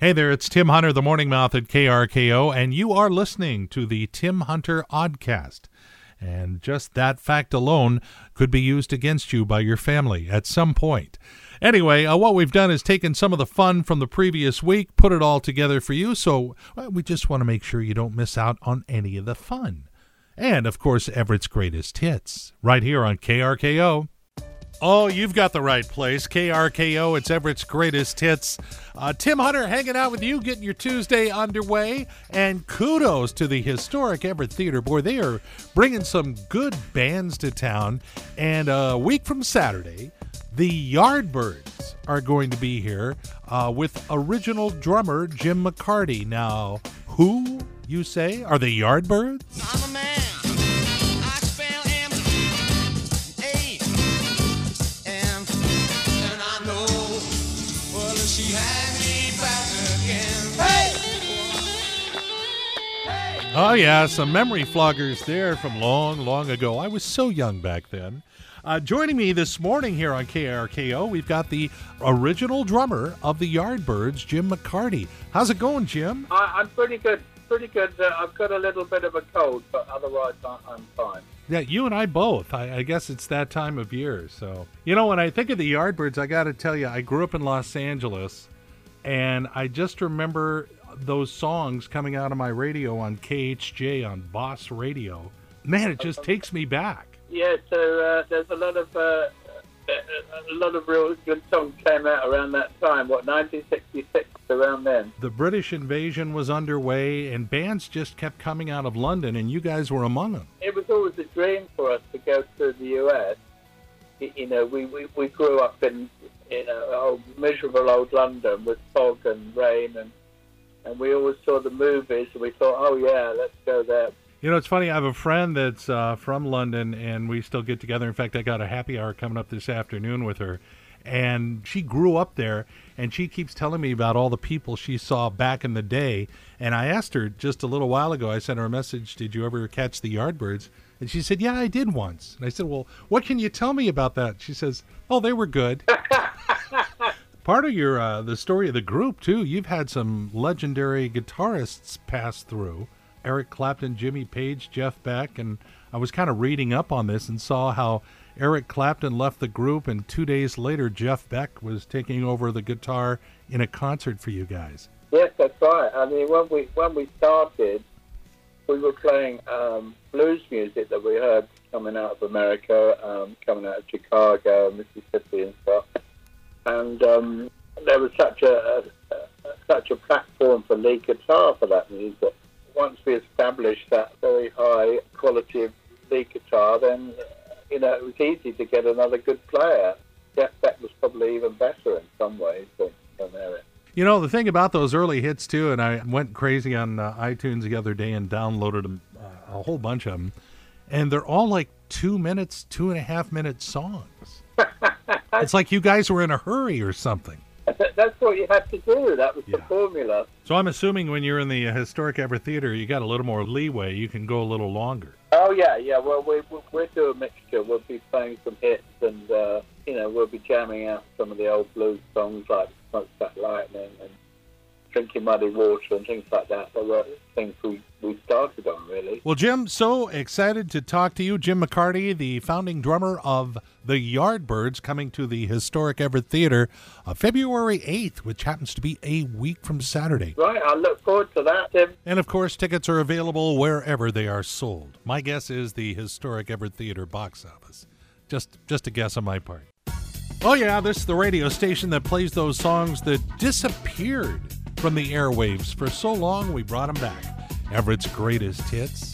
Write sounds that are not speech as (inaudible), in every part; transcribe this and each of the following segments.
Hey there, it's Tim Hunter, the Morning Mouth at KRKO, and you are listening to the Tim Hunter Oddcast. And just that fact alone could be used against you by your family at some point. Anyway, uh, what we've done is taken some of the fun from the previous week, put it all together for you, so well, we just want to make sure you don't miss out on any of the fun. And, of course, Everett's greatest hits, right here on KRKO. Oh, you've got the right place. KRKO, it's Everett's greatest hits. Uh, Tim Hunter hanging out with you, getting your Tuesday underway. And kudos to the historic Everett Theater. Boy, they are bringing some good bands to town. And a week from Saturday, the Yardbirds are going to be here uh, with original drummer Jim McCarty. Now, who, you say, are the Yardbirds? Oh, yeah, some memory floggers there from long, long ago. I was so young back then. Uh, joining me this morning here on KRKO, we've got the original drummer of the Yardbirds, Jim McCarty. How's it going, Jim? I, I'm pretty good. Pretty good. Uh, I've got a little bit of a cold, but otherwise I, I'm fine. Yeah, you and I both. I, I guess it's that time of year. So, you know, when I think of the Yardbirds, I got to tell you, I grew up in Los Angeles, and I just remember those songs coming out of my radio on KHJ on Boss Radio. Man, it just takes me back. Yeah. So uh, there's a lot of uh, a lot of real good songs came out around that time. What 1966 around then. The British invasion was underway, and bands just kept coming out of London, and you guys were among them. It was always a dream for us to go to the US. You know, we, we, we grew up in you know old, miserable old London with fog and rain, and and we always saw the movies, and we thought, oh yeah, let's go there. You know, it's funny. I have a friend that's uh, from London, and we still get together. In fact, I got a happy hour coming up this afternoon with her, and she grew up there, and she keeps telling me about all the people she saw back in the day. And I asked her just a little while ago. I sent her a message. Did you ever catch the Yardbirds? And she said, Yeah, I did once. And I said, Well, what can you tell me about that? She says, Oh, they were good. Part of your uh, the story of the group too. You've had some legendary guitarists pass through. Eric Clapton, Jimmy Page, Jeff Beck, and I was kind of reading up on this and saw how Eric Clapton left the group, and two days later, Jeff Beck was taking over the guitar in a concert for you guys. Yes, that's right. I mean, when we when we started, we were playing um, blues music that we heard coming out of America, um, coming out of Chicago, Mississippi, and stuff. And um, there was such a, a, such a platform for lead guitar for that music. Once we established that very high quality of lead guitar, then you know it was easy to get another good player. Jeff Beck was probably even better in some ways than, than Eric. You know, the thing about those early hits, too, and I went crazy on uh, iTunes the other day and downloaded uh, a whole bunch of them, and they're all like two minutes, two and a half minute songs. It's like you guys were in a hurry or something. (laughs) That's what you had to do. That was the formula. So I'm assuming when you're in the uh, historic Everett Theater, you got a little more leeway. You can go a little longer. Oh yeah, yeah. Well, we we- we'll do a mixture. We'll be playing some hits, and uh, you know, we'll be jamming out some of the old blues songs like "Smokestack Lightning" and "Drinking Muddy Water" and things like that. They were things we we started on really. Well, Jim, so excited to talk to you. Jim McCarty, the founding drummer of the Yardbirds, coming to the historic Everett Theater uh, February 8th, which happens to be a week from Saturday. Right. I look forward to that, Tim. And of course, tickets are available wherever they are sold. My guess is the historic Everett Theater box office. Just just a guess on my part. Oh yeah, this is the radio station that plays those songs that disappeared from the airwaves for so long we brought them back. Everett's greatest hits.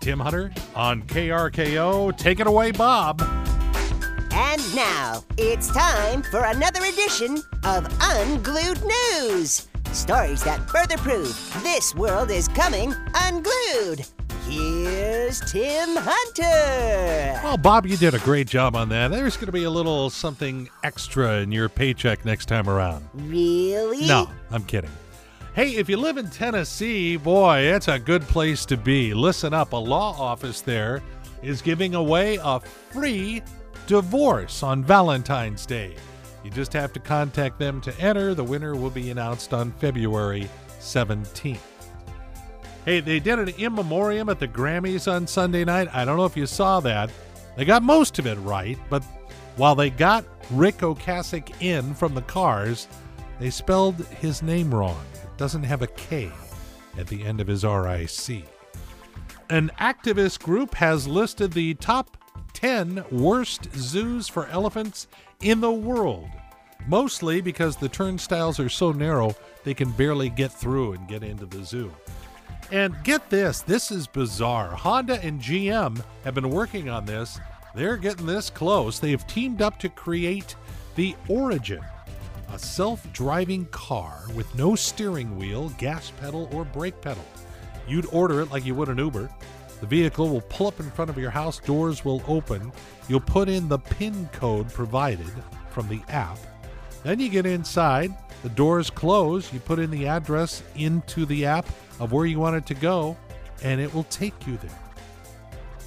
Tim Hunter on KRKO. Take it away, Bob. And now it's time for another edition of Unglued News. Stories that further prove this world is coming unglued. Here's Tim Hunter. Well, Bob, you did a great job on that. There's going to be a little something extra in your paycheck next time around. Really? No, I'm kidding. Hey, if you live in Tennessee, boy, it's a good place to be. Listen up, a law office there is giving away a free divorce on Valentine's Day. You just have to contact them to enter. The winner will be announced on February 17th. Hey, they did an in memoriam at the Grammys on Sunday night. I don't know if you saw that. They got most of it right, but while they got Ric Ocasek in from the cars, they spelled his name wrong. Doesn't have a K at the end of his RIC. An activist group has listed the top 10 worst zoos for elephants in the world, mostly because the turnstiles are so narrow they can barely get through and get into the zoo. And get this, this is bizarre. Honda and GM have been working on this. They're getting this close. They have teamed up to create the Origin, a self driving car with no steering wheel, gas pedal, or brake pedal. You'd order it like you would an Uber. The vehicle will pull up in front of your house, doors will open. You'll put in the PIN code provided from the app. Then you get inside, the doors close, you put in the address into the app of where you want it to go, and it will take you there.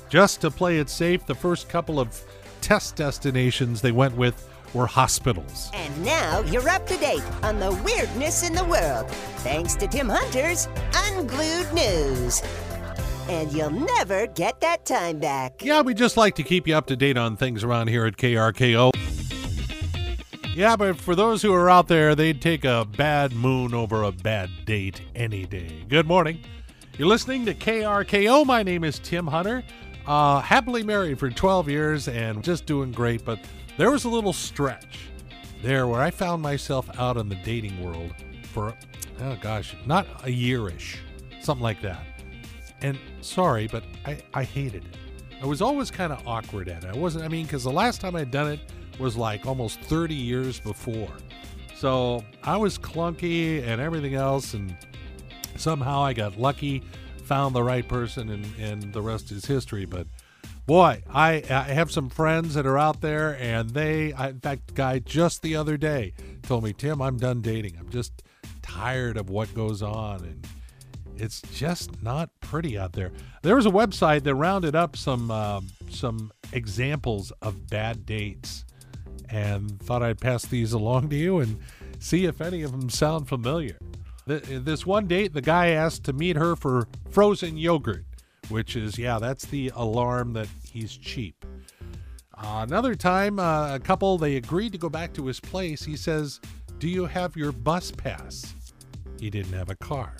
Just to play it safe, the first couple of test destinations they went with were hospitals. And now you're up to date on the weirdness in the world, thanks to Tim Hunter's Unglued News. And you'll never get that time back. Yeah, we just like to keep you up to date on things around here at KRKO. Yeah, but for those who are out there, they'd take a bad moon over a bad date any day. Good morning. You're listening to KRKO. My name is Tim Hunter. Uh, happily married for 12 years and just doing great, but there was a little stretch there where I found myself out in the dating world for, oh gosh, not a yearish, something like that. And sorry, but I, I hated it. I was always kind of awkward at it. I wasn't, I mean, because the last time I'd done it was like almost 30 years before. So I was clunky and everything else, and somehow I got lucky, found the right person, and, and the rest is history. But boy, I, I have some friends that are out there, and they, I, in fact, guy just the other day told me, Tim, I'm done dating. I'm just tired of what goes on, and it's just not pretty out there. There was a website that rounded up some um, some examples of bad dates, and thought I'd pass these (laughs) along to you and see if any of them sound familiar. Th- This one date, the guy asked to meet her for frozen yogurt, which is yeah, that's the alarm that he's cheap. Uh, another time, uh, a couple they agreed to go back to his place. He says, "Do you have your bus pass?" He didn't have a car.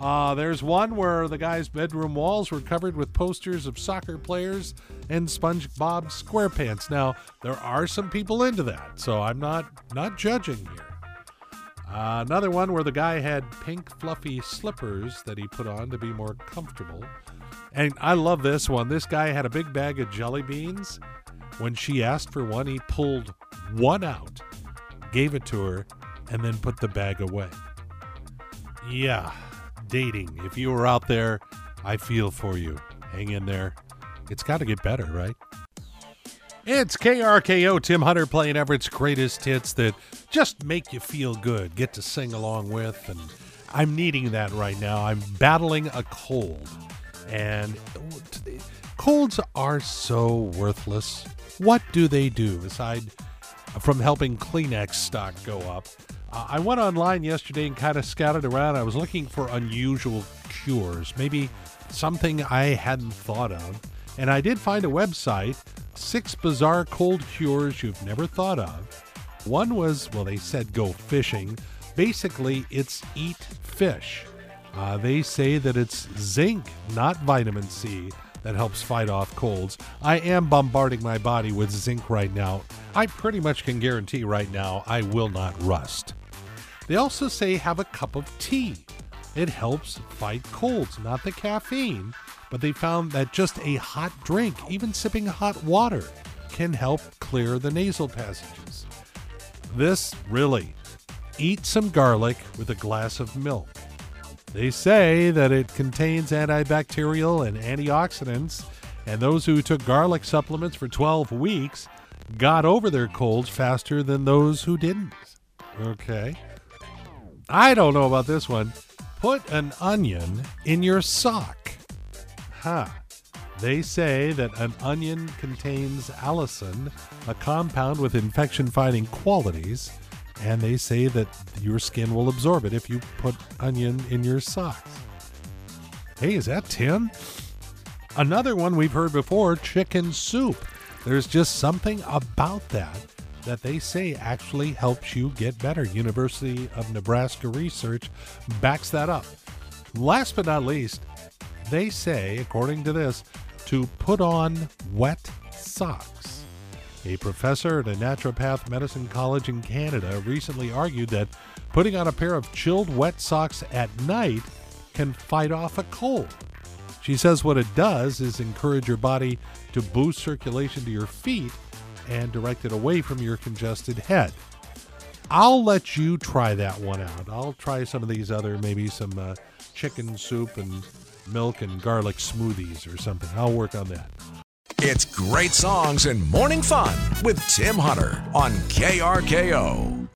Uh, there's one where the guy's bedroom walls were covered with posters of soccer players and SpongeBob SquarePants. Now, there are some people into that, so I'm not not judging here. Another one where the guy had pink fluffy slippers that he put on to be more comfortable. And I love this one. This guy had a big bag of jelly beans. When she asked for one, he pulled one out, gave it to her, and then put the bag away. Yeah, dating. If you were out there, I feel for you. Hang in there. It's got to get better, right? It's KRKO Tim Hunter playing Everett's greatest hits that just make you feel good, get to sing along with, and I'm needing that right now. I'm battling a cold, and colds are so worthless. What do they do aside from helping Kleenex stock go up? Uh, I went online yesterday and kind of scouted around. I was looking for unusual cures, maybe something I hadn't thought of. And I did find a website six bizarre cold cures you've never thought of. One was, well, they said go fishing. Basically, it's eat fish. Uh, they say that it's zinc, not vitamin C, that helps fight off colds. I am bombarding my body with zinc right now. I pretty much can guarantee right now I will not rust. They also say have a cup of tea. It helps fight colds, not the caffeine, but they found that just a hot drink, even sipping hot water, can help clear the nasal passages. This really, eat some garlic with a glass of milk. They say that it contains antibacterial and antioxidants, and those who took garlic supplements for 12 weeks got over their colds faster than those who didn't. Okay. I don't know about this one. Put an onion in your sock. They say that an onion contains allicin, a compound with infection fighting qualities, and they say that your skin will absorb it if you put onion in your socks. Hey, is that Tim? Another one we've heard before chicken soup. There's just something about that that they say actually helps you get better. University of Nebraska research backs that up. Last but not least, they say, according to this, to put on wet socks. A professor at a naturopath medicine college in Canada recently argued that putting on a pair of chilled wet socks at night can fight off a cold. She says what it does is encourage your body to boost circulation to your feet and direct it away from your congested head. I'll let you try that one out. I'll try some of these other, maybe some uh, chicken soup and milk and garlic smoothies or something. I'll work on that. It's great songs and morning fun with Tim Hunter on KRKO.